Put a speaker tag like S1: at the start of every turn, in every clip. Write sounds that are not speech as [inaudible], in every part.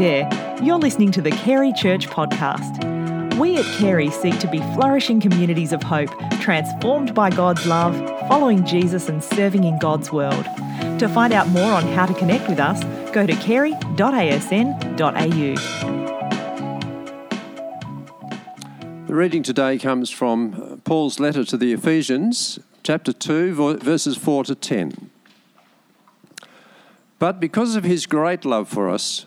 S1: there, you're listening to the Carey Church podcast. We at Carey seek to be flourishing communities of hope, transformed by God's love, following Jesus and serving in God's world. To find out more on how to connect with us, go to carey.asn.au.
S2: The reading today comes from uh, Paul's letter to the Ephesians, chapter 2, verses 4 to 10. But because of his great love for us,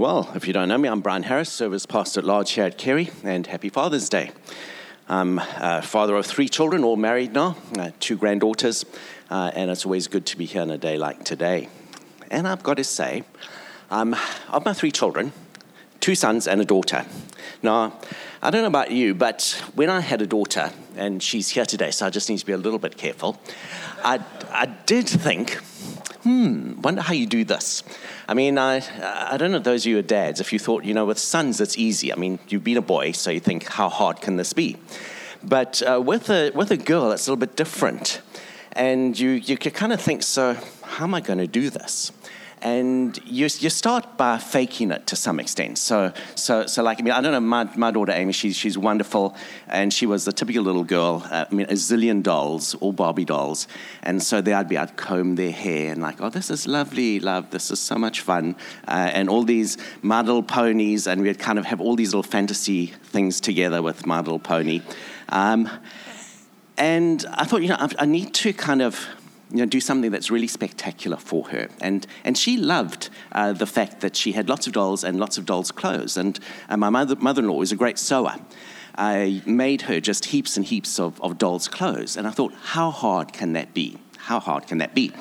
S3: Well, if you don't know me, I'm Brian Harris, service pastor at large here at Carey, and happy Father's Day. I'm a father of three children, all married now, uh, two granddaughters, uh, and it's always good to be here on a day like today. And I've got to say, um, of my three children, two sons and a daughter. Now, I don't know about you, but when I had a daughter, and she's here today, so I just need to be a little bit careful, I, I did think, hmm, wonder how you do this. I mean, I, I don't know those of you are dads, if you thought, you know, with sons it's easy. I mean, you've been a boy, so you think, how hard can this be? But uh, with, a, with a girl, it's a little bit different. And you, you kind of think, so how am I going to do this? And you, you start by faking it to some extent. So, so, so like, I mean, I don't know, my, my daughter Amy, she's, she's wonderful, and she was the typical little girl. Uh, I mean, a zillion dolls, all Barbie dolls. And so there I'd be, I'd comb their hair and like, oh, this is lovely, love, this is so much fun. Uh, and all these My Little Ponies, and we'd kind of have all these little fantasy things together with My Little Pony. Um, and I thought, you know, I, I need to kind of you know, do something that's really spectacular for her. And, and she loved uh, the fact that she had lots of dolls and lots of dolls' clothes. And uh, my mother, mother-in-law was a great sewer. I made her just heaps and heaps of, of dolls' clothes. And I thought, how hard can that be? How hard can that be?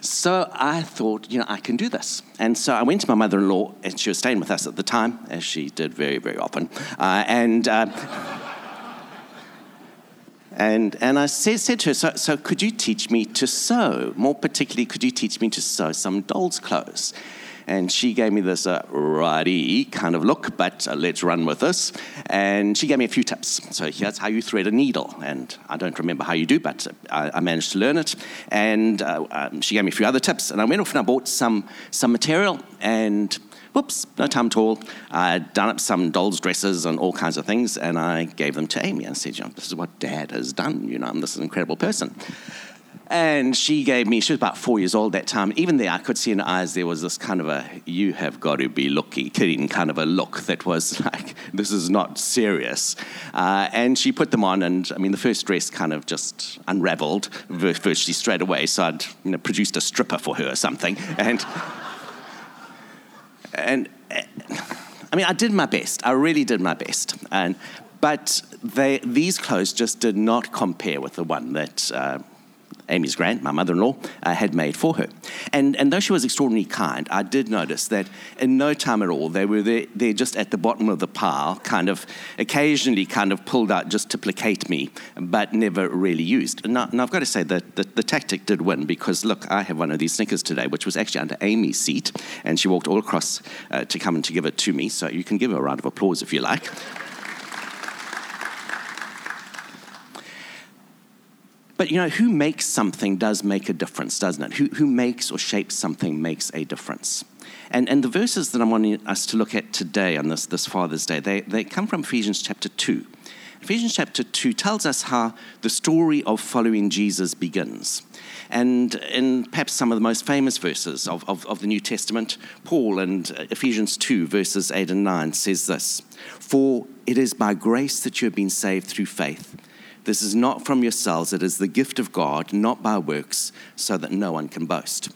S3: So I thought, you know, I can do this. And so I went to my mother in law, and she was staying with us at the time, as she did very, very often. Uh, and. Uh, and, and I said, said to her, so, so could you teach me to sew? More particularly, could you teach me to sew some doll's clothes? And she gave me this uh, righty kind of look, but uh, let's run with this. And she gave me a few tips. So here's how you thread a needle. And I don't remember how you do, but I, I managed to learn it. And uh, um, she gave me a few other tips. And I went off and I bought some, some material and whoops, no time at all. I'd done up some dolls' dresses and all kinds of things, and I gave them to Amy and said, you know, this is what Dad has done. You know, this is an incredible person. And she gave me, she was about four years old that time. Even there, I could see in her eyes there was this kind of a, you have got to be looking, kidding kind of a look that was [laughs] like, this is not serious. Uh, and she put them on, and I mean, the first dress kind of just unraveled virtually straight away. So I'd you know, produced a stripper for her or something. And and I mean, I did my best. I really did my best. And, but they, these clothes just did not compare with the one that uh, Amy's grand, my mother in law, uh, had made for her. And, and though she was extraordinarily kind, I did notice that in no time at all, they were there, there just at the bottom of the pile, kind of occasionally kind of pulled out just to placate me, but never really used. Now, now I've got to say that the, the tactic did win because, look, I have one of these Snickers today, which was actually under Amy's seat, and she walked all across uh, to come and to give it to me. So you can give her a round of applause if you like. But you know, who makes something does make a difference, doesn't it? Who, who makes or shapes something makes a difference. And, and the verses that I'm wanting us to look at today on this, this Father's Day, they, they come from Ephesians chapter 2. Ephesians chapter 2 tells us how the story of following Jesus begins. And in perhaps some of the most famous verses of, of, of the New Testament, Paul and uh, Ephesians 2, verses 8 and 9 says this For it is by grace that you have been saved through faith. This is not from yourselves, it is the gift of God, not by works, so that no one can boast.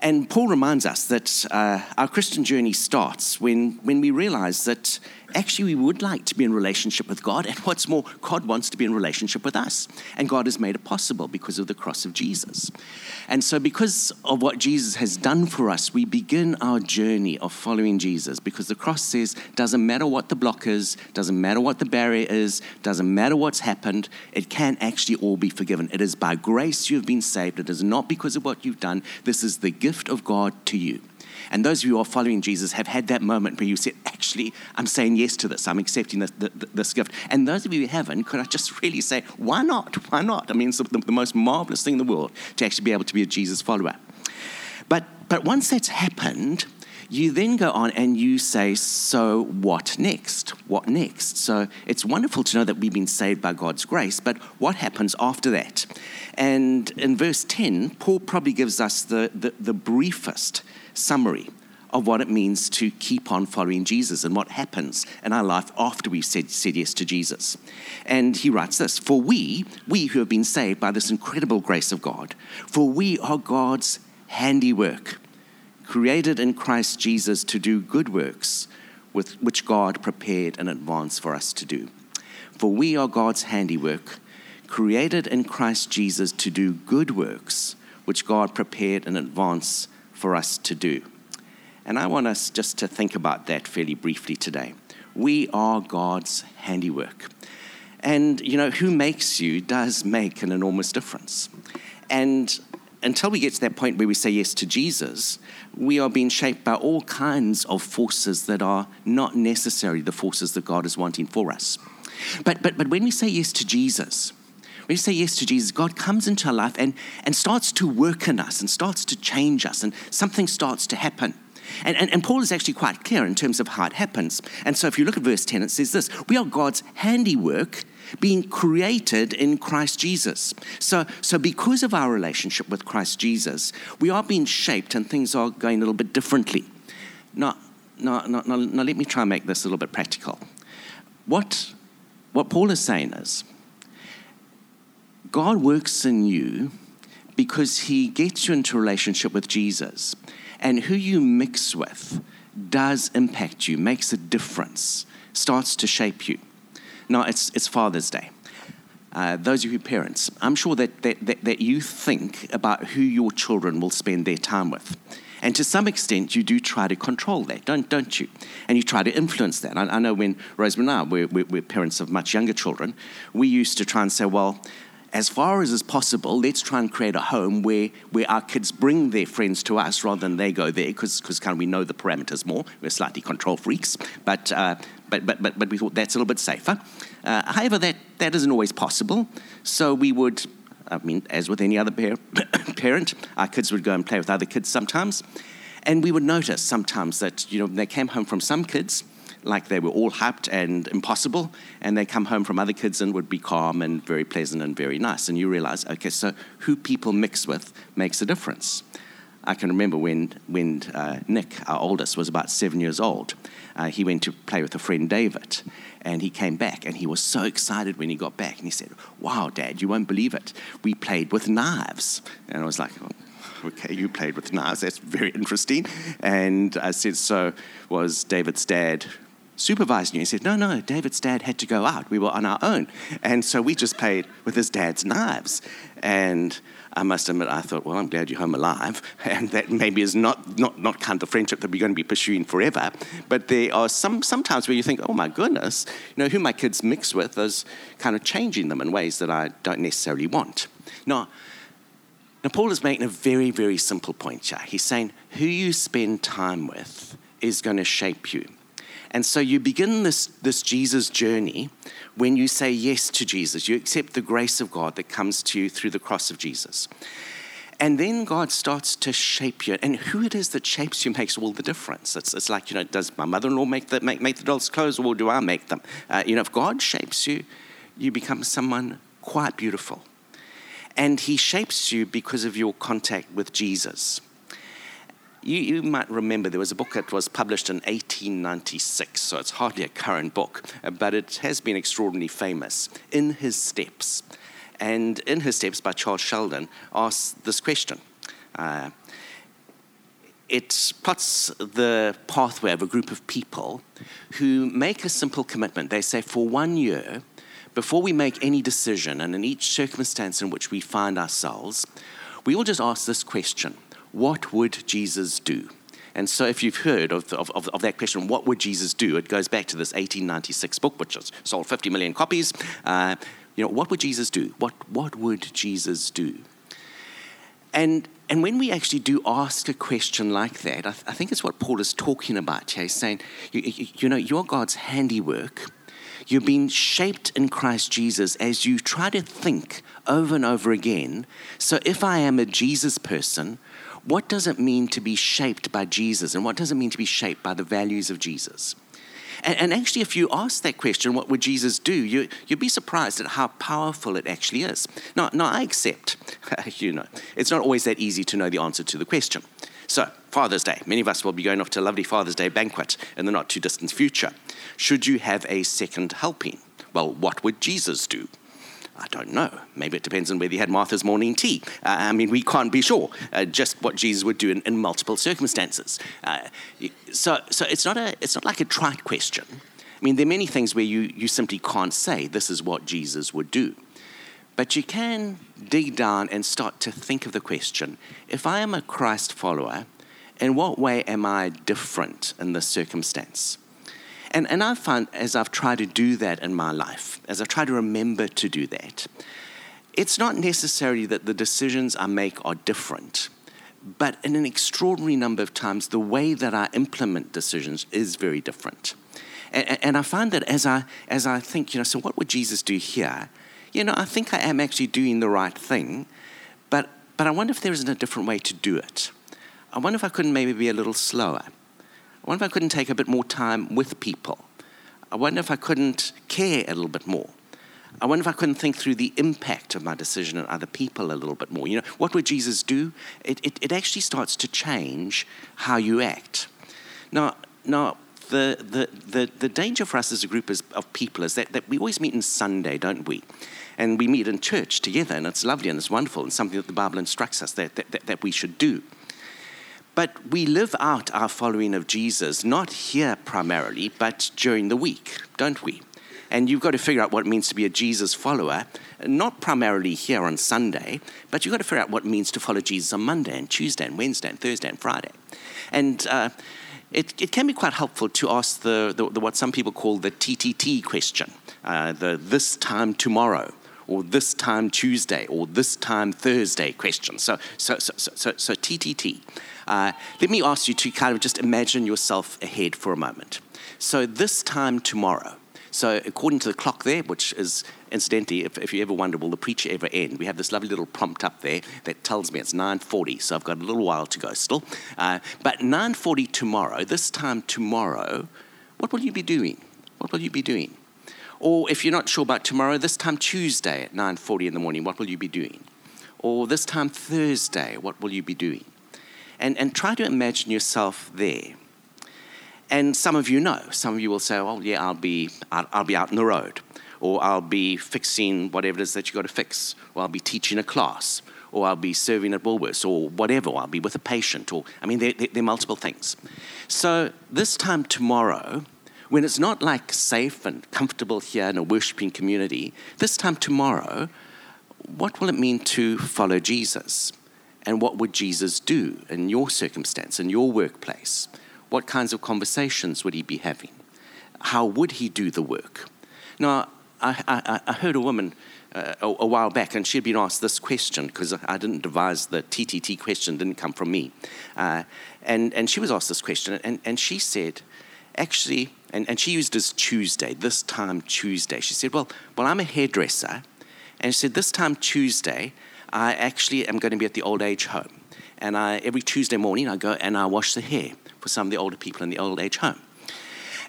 S3: And Paul reminds us that uh, our Christian journey starts when, when we realize that actually we would like to be in relationship with God. And what's more, God wants to be in relationship with us. And God has made it possible because of the cross of Jesus. And so, because of what Jesus has done for us, we begin our journey of following Jesus because the cross says, doesn't matter what the block is, doesn't matter what the barrier is, doesn't matter what's happened, it can actually all be forgiven. It is by grace you have been saved. It is not because of what you've done. This is the gift of God to you. And those of you who are following Jesus have had that moment where you said, actually, I'm saying yes to this. I'm accepting this, this gift. And those of you who haven't, could I just [laughs] really say, why not? Why not? I mean, it's the, the most marvelous thing in the world to actually be able to be a Jesus follower. But, but once that's happened, you then go on and you say, So what next? What next? So it's wonderful to know that we've been saved by God's grace, but what happens after that? And in verse 10, Paul probably gives us the, the, the briefest summary of what it means to keep on following Jesus and what happens in our life after we've said, said yes to Jesus. And he writes this For we, we who have been saved by this incredible grace of God, for we are God's handiwork, created in Christ Jesus to do good works, with, which God prepared in advance for us to do. For we are God's handiwork, created in Christ Jesus to do good works, which God prepared in advance for us to do. And I want us just to think about that fairly briefly today. We are God's handiwork. And, you know, who makes you does make an enormous difference. And until we get to that point where we say yes to Jesus, we are being shaped by all kinds of forces that are not necessarily the forces that God is wanting for us. But, but, but when we say yes to Jesus, when you say yes to Jesus, God comes into our life and, and starts to work in us and starts to change us, and something starts to happen. And, and, and, Paul is actually quite clear in terms of how it happens. And so if you look at verse 10, it says this We are God's handiwork being created in Christ Jesus. So, so because of our relationship with Christ Jesus, we are being shaped and things are going a little bit differently. Now, now, now, now, now let me try and make this a little bit practical. What, what Paul is saying is God works in you because he gets you into relationship with Jesus. And who you mix with does impact you, makes a difference, starts to shape you. Now, it's, it's Father's Day. Uh, those of you parents, I'm sure that, that, that, that you think about who your children will spend their time with. And to some extent, you do try to control that, don't, don't you? And you try to influence that. I, I know when Rosemary and I were, were, were parents of much younger children, we used to try and say, well, as far as is possible, let's try and create a home where, where our kids bring their friends to us rather than they go there, because kind of we know the parameters more. We're slightly control freaks, but, uh, but, but, but, but we thought that's a little bit safer. Uh, however, that, that isn't always possible, so we would, I mean, as with any other par- [coughs] parent, our kids would go and play with other kids sometimes, and we would notice sometimes that, you know, they came home from some kids, like they were all hyped and impossible, and they come home from other kids and would be calm and very pleasant and very nice. And you realize, okay, so who people mix with makes a difference. I can remember when, when uh, Nick, our oldest, was about seven years old. Uh, he went to play with a friend, David, and he came back, and he was so excited when he got back. And he said, Wow, Dad, you won't believe it. We played with knives. And I was like, oh, Okay, you played with knives. That's very interesting. And I said, So was David's dad supervising you. He said, No, no, David's dad had to go out. We were on our own. And so we just played with his dad's knives. And I must admit, I thought, well, I'm glad you're home alive. [laughs] And that maybe is not, not, not kind of friendship that we're going to be pursuing forever. But there are some sometimes where you think, oh my goodness, you know, who my kids mix with is kind of changing them in ways that I don't necessarily want. Now, now Paul is making a very, very simple point here. He's saying, who you spend time with is going to shape you. And so you begin this, this Jesus journey when you say yes to Jesus. You accept the grace of God that comes to you through the cross of Jesus. And then God starts to shape you. And who it is that shapes you makes all the difference. It's, it's like, you know, does my mother in law make the, make, make the dolls' clothes or do I make them? Uh, you know, if God shapes you, you become someone quite beautiful. And He shapes you because of your contact with Jesus. You, you, might remember there was a book that was published in 1896, so it's hardly a current book, but it has been extraordinarily famous. In His Steps. And In His Steps by Charles Sheldon asks this question. Uh, it puts the pathway of a group of people who make a simple commitment. They say, for one year, before we make any decision, and in each circumstance in which we find ourselves, we will just ask this question What would Jesus do? And so, if you've heard of, of, of, that question, what would Jesus do? It goes back to this 1896 book, which has sold 50 million copies. Uh, you know, what would Jesus do? What, what would Jesus do? And, and when we actually do ask a question like that, I, th- I think it's what Paul is talking about here. He's saying, you, you, you know, you're God's handiwork You've been shaped in Christ Jesus as you try to think over and over again. So, if I am a Jesus person, what does it mean to be shaped by Jesus? And what does it mean to be shaped by the values of Jesus? And, and actually, if you ask that question, what would Jesus do? You, you'd be surprised at how powerful it actually is. Now, now I accept, [laughs] you know, it's not always that easy to know the answer to the question. So, Father's Day. Many of us will be going off to a lovely Father's Day banquet in the not too distant future. Should you have a second helping? Well, what would Jesus do? I don't know. Maybe it depends on whether he had Martha's morning tea. Uh, I mean, we can't be sure uh, just what Jesus would do in, in multiple circumstances. Uh, so, so it's not a, it's not like a trite question. I mean, there are many things where you, you simply can't say this is what Jesus would do. But you can dig down and start to think of the question if I am a Christ follower, in what way am I different in this circumstance? And, and I find as I've tried to do that in my life, as I've tried to remember to do that, it's not necessarily that the decisions I make are different, but in an extraordinary number of times, the way that I implement decisions is very different. And, and I find that as I, as I think, you know, so what would Jesus do here? You know, I think I am actually doing the right thing, but, but I wonder if there isn't a different way to do it. I wonder if I couldn't maybe be a little slower. I wonder if I couldn't take a bit more time with people. I wonder if I couldn't care a little bit more. I wonder if I couldn't think through the impact of my decision on other people a little bit more. You know, what would Jesus do? It, it, it actually starts to change how you act. Now, now the, the, the, the danger for us as a group is, of people is that, that we always meet on Sunday, don't we? And we meet in church together, and it's lovely and it's wonderful, and something that the Bible instructs us that, that, that, that we should do. But we live out our following of Jesus, not here primarily, but during the week, don't we? And you've got to figure out what it means to be a Jesus follower, not primarily here on Sunday, but you've got to figure out what it means to follow Jesus on Monday and Tuesday and Wednesday and Thursday and Friday. And uh, it, it can be quite helpful to ask the, the, the what some people call the TTT question, uh, the this time tomorrow or this time Tuesday or this time Thursday question. So, so, so, so, so TTT. Uh, let me ask you to kind of just imagine yourself ahead for a moment. So, this time tomorrow, so according to the clock there, which is incidentally, if, if, you ever wonder, will the preacher ever end? We have this lovely little prompt up there that tells me it's 9.40, so I've got a little while to go still. Uh, but 9.40 tomorrow, this time tomorrow, what will you be doing? What will you be doing? Or if you're not sure about tomorrow, this time Tuesday at 9.40 in the morning, what will you be doing? Or this time Thursday, what will you be doing? And, and try to imagine yourself there. And some of you know. Some of you will say, oh, yeah, I'll be, I'll, I'll be out in the road. Or I'll be fixing whatever it is that you've got to fix. Or I'll be teaching a class. Or I'll be serving at Woolworths. Or whatever. Or I'll be with a patient. Or, I mean, there, there, there are multiple things. So this time tomorrow, when it's not like safe and comfortable here in a worshiping community, this time tomorrow, what will it mean to follow Jesus? And what would Jesus do in your circumstance, in your workplace? What kinds of conversations would he be having? How would he do the work? Now, I, I, I heard a woman uh, a, a, while back, and she had been asked this question because I didn't devise the TTT question, didn't come from me. Uh, and, and she was asked this question, and, and she said, actually, and, and she used as Tuesday, this time Tuesday. She said, well, well, I'm a hairdresser. And she said, this time Tuesday, I actually am going to be at the old age home. And I, every Tuesday morning, I go and I wash the hair for some of the older people in the old age home.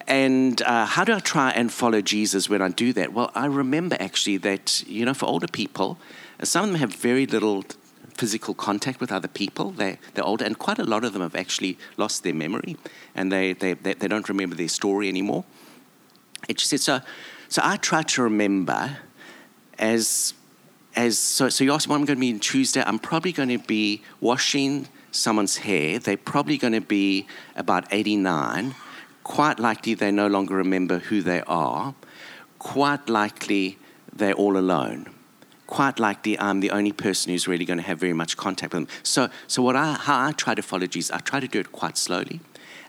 S3: And uh, how do I try and follow Jesus when I do that? Well, I remember actually that, you know, for older people, some of them have very little physical contact with other people. They, they're older, and quite a lot of them have actually lost their memory and they, they, they, they don't remember their story anymore. It just said, so, so I try to remember as, as so, so you ask me what I'm going to be on Tuesday. I'm probably going to be washing someone's hair. They're probably going to be about 89. Quite likely they no longer remember who they are. Quite likely they're all alone quite likely I'm the only person who's really going to have very much contact with them. So, so what I, how I try to follow Jesus, I try to do it quite slowly,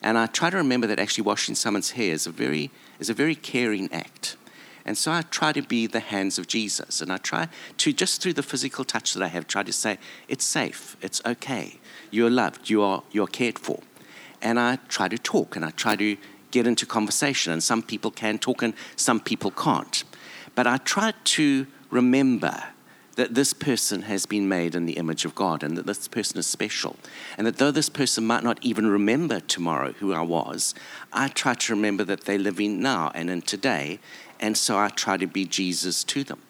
S3: and I try to remember that actually washing someone's hair is a very is a very caring act. And so I try to be the hands of Jesus, and I try to just through the physical touch that I have, try to say it's safe, it's okay, you're loved, you are you're cared for, and I try to talk and I try to get into conversation. And some people can talk and some people can't, but I try to remember that this person has been made in the image of God and that this person is special. And that though this person might not even remember tomorrow who I was, I try to remember that they're living now and in today. And so I try to be Jesus to them.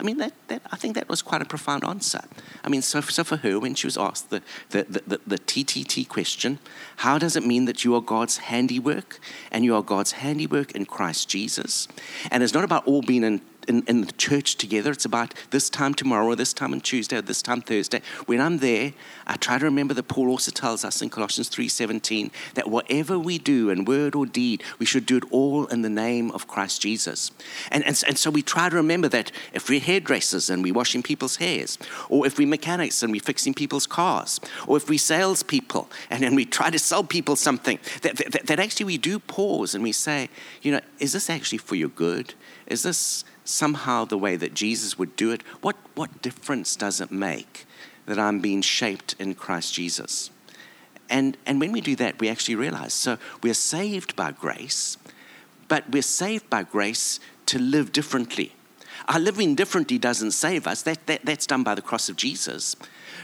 S3: I mean, that, that, I think that was quite a profound answer. I mean, so, so for her, when she was asked the, the, the, the TTT question, how does it mean that you are God's handiwork and you are God's handiwork in Christ Jesus? And it's not about all being in in, in the church together. It's about this time tomorrow, or this time on Tuesday, or this time Thursday. When I'm there, I try to remember that Paul also tells us in Colossians 3:17 that whatever we do in word or deed, we should do it all in the name of Christ Jesus. And, and, and so we try to remember that if we're hairdressers and we're washing people's hairs, or if we're mechanics and we're fixing people's cars, or if we're salespeople and then we try to sell people something, that, that, that actually we do pause and we say, you know, is this actually for your good? Is this somehow the way that Jesus would do it, what, what difference does it make that I'm being shaped in Christ Jesus? And, and when we do that, we actually realize so we're saved by grace, but we're saved by grace to live differently. Our living differently doesn't save us, that, that, that's done by the cross of Jesus.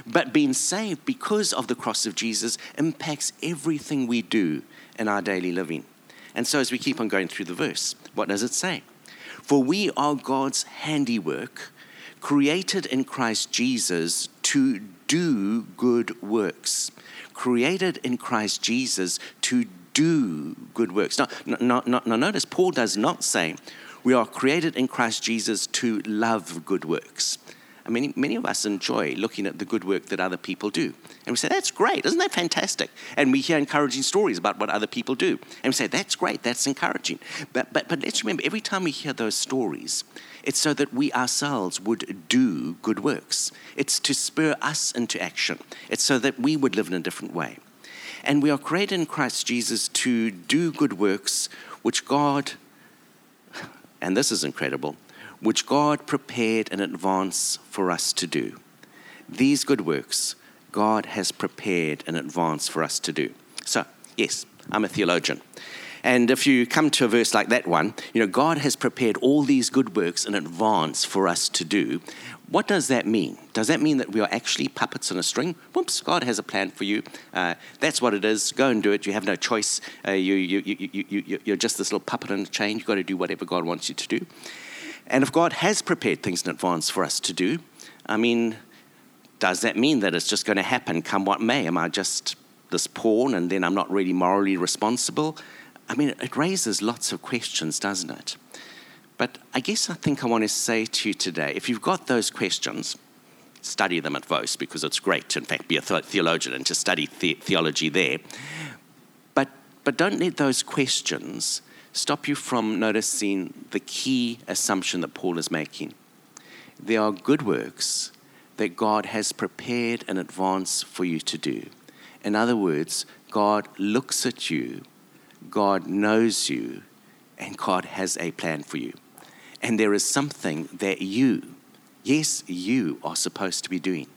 S3: But being saved because of the cross of Jesus impacts everything we do in our daily living. And so, as we keep on going through the verse, what does it say? For we are God's handiwork, created in Christ Jesus to do good works. Created in Christ Jesus to do good works. Now, now, now, now notice, Paul does not say we are created in Christ Jesus to love good works. Many of us enjoy looking at the good work that other people do. And we say, that's great, isn't that fantastic? And we hear encouraging stories about what other people do. And we say, that's great, that's encouraging. But, but, but let's remember, every time we hear those stories, it's so that we ourselves would do good works. It's to spur us into action, it's so that we would live in a different way. And we are created in Christ Jesus to do good works which God, and this is incredible, which God prepared in advance for us to do. These good works God has prepared in advance for us to do. So, yes, I'm a theologian. And if you come to a verse like that one, you know, God has prepared all these good works in advance for us to do. What does that mean? Does that mean that we are actually puppets on a string? Whoops, God has a plan for you. Uh, that's what it is. Go and do it. You have no choice. Uh, you, you, you, you, you, you're just this little puppet on a chain. You've got to do whatever God wants you to do. And if God has prepared things in advance for us to do, I mean, does that mean that it's just going to happen come what may? Am I just this pawn and then I'm not really morally responsible? I mean, it raises lots of questions, doesn't it? But I guess I think I want to say to you today if you've got those questions, study them at Vose because it's great to, in fact, be a theologian and to study the- theology there. But, but don't let those questions stop you from noticing the key assumption that Paul is making. There are good works that God has prepared in advance for you to do. In other words, God looks at you, God knows you, and God has a plan for you. And there is something that you, yes, you are supposed to be doing.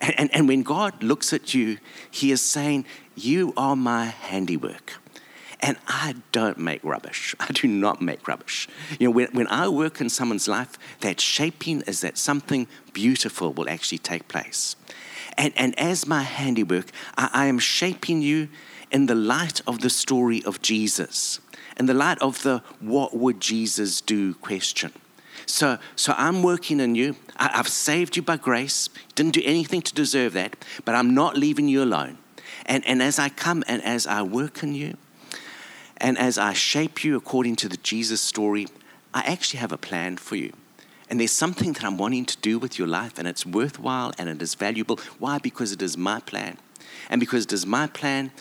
S3: And, and, and when God looks at you, He is saying, You are my handiwork. And I don't make rubbish. [laughs] I do not make rubbish. You know, when, when I work in someone's life, that shaping is that something beautiful will actually take place. And, and as my handiwork, I, I am shaping you in the light of the story of Jesus, in the light of the what would Jesus do question. So, so I'm working in you. I, have saved you by grace. Didn't do anything to deserve that, but I'm not leaving you alone. And, and as I come and as I work in you, and as I shape you according to the Jesus story, I actually have a plan for you. And there's something that I'm wanting to do with your life, and it's worthwhile and it is valuable. Why? Because it is my plan. And because it is my plan,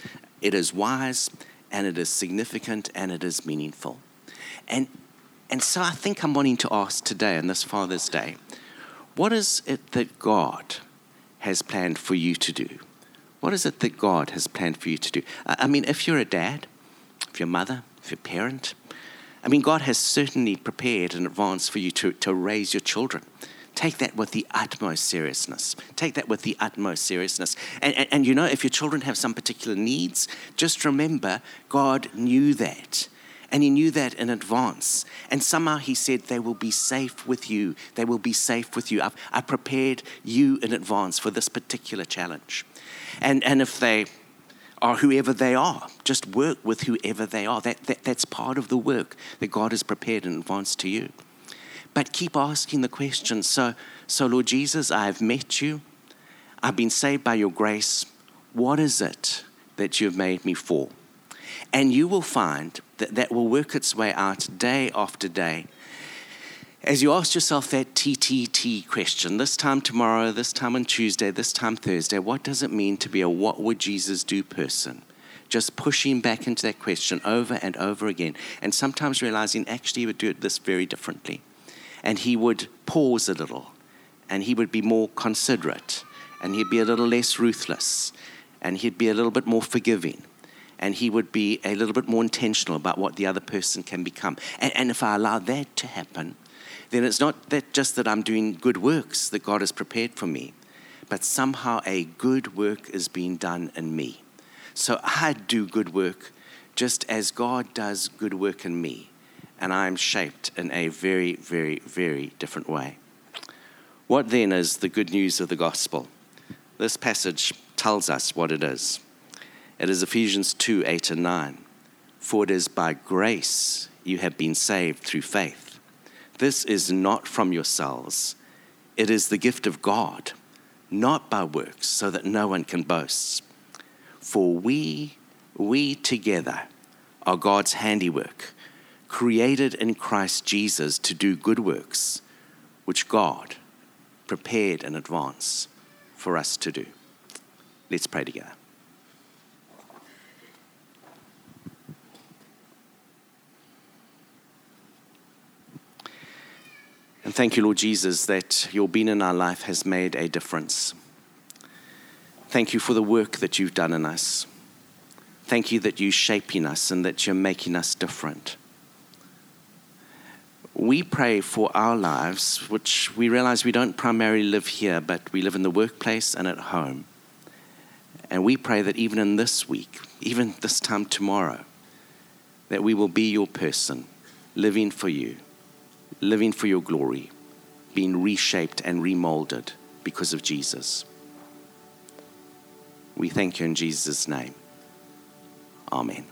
S3: it is wise and it is significant and it is meaningful. And, and so I think I'm wanting to ask today, on this Father's Day, what is it that God has planned for you to do? What is it that God has planned for you to do? I mean, if you're a dad, if you're mother, if you're parent, I mean, God has certainly prepared in advance for you to, to raise your children. Take that with the utmost seriousness. Take that with the utmost seriousness. And, and, and you know, if your children have some particular needs, just remember God knew that. And he knew that in advance. And somehow he said, They will be safe with you. They will be safe with you. I've, I prepared you in advance for this particular challenge. And, and if they are whoever they are, just work with whoever they are. That, that, that's part of the work that God has prepared in advance to you. But keep asking the question so, so, Lord Jesus, I have met you. I've been saved by your grace. What is it that you've made me for? And you will find that that will work its way out day after day. As you ask yourself that TTT question, this time tomorrow, this time on Tuesday, this time Thursday, what does it mean to be a what would Jesus do person? Just pushing back into that question over and over again, and sometimes realizing actually he would do it this very differently. And he would pause a little, and he would be more considerate, and he'd be a little less ruthless, and he'd be a little bit more forgiving and he would be a little bit more intentional about what the other person can become. And, and if I allow that to happen, then it's not that just that I'm doing good works that God has prepared for me, but somehow a good work is being done in me. So I do good work just as God does good work in me, and I am shaped in a very, very, very different way. What then is the good news of the gospel? This passage tells us what it is. It is Ephesians 2 8 and 9. For it is by grace you have been saved through faith. This is not from yourselves, it is the gift of God, not by works, so that no one can boast. For we, we together are God's handiwork, created in Christ Jesus to do good works, which God prepared in advance for us to do. Let's pray together. And thank you, Lord Jesus, that your being in our life has made a difference. Thank you for the work that you've done in us. Thank you that you're shaping us and that you're making us different. We pray for our lives, which we realize we don't primarily live here, but we live in the workplace and at home. And we pray that even in this week, even this time tomorrow, that we will be your person, living for you living for your glory, being reshaped and remolded because of Jesus. We thank you in Jesus' name. Amen.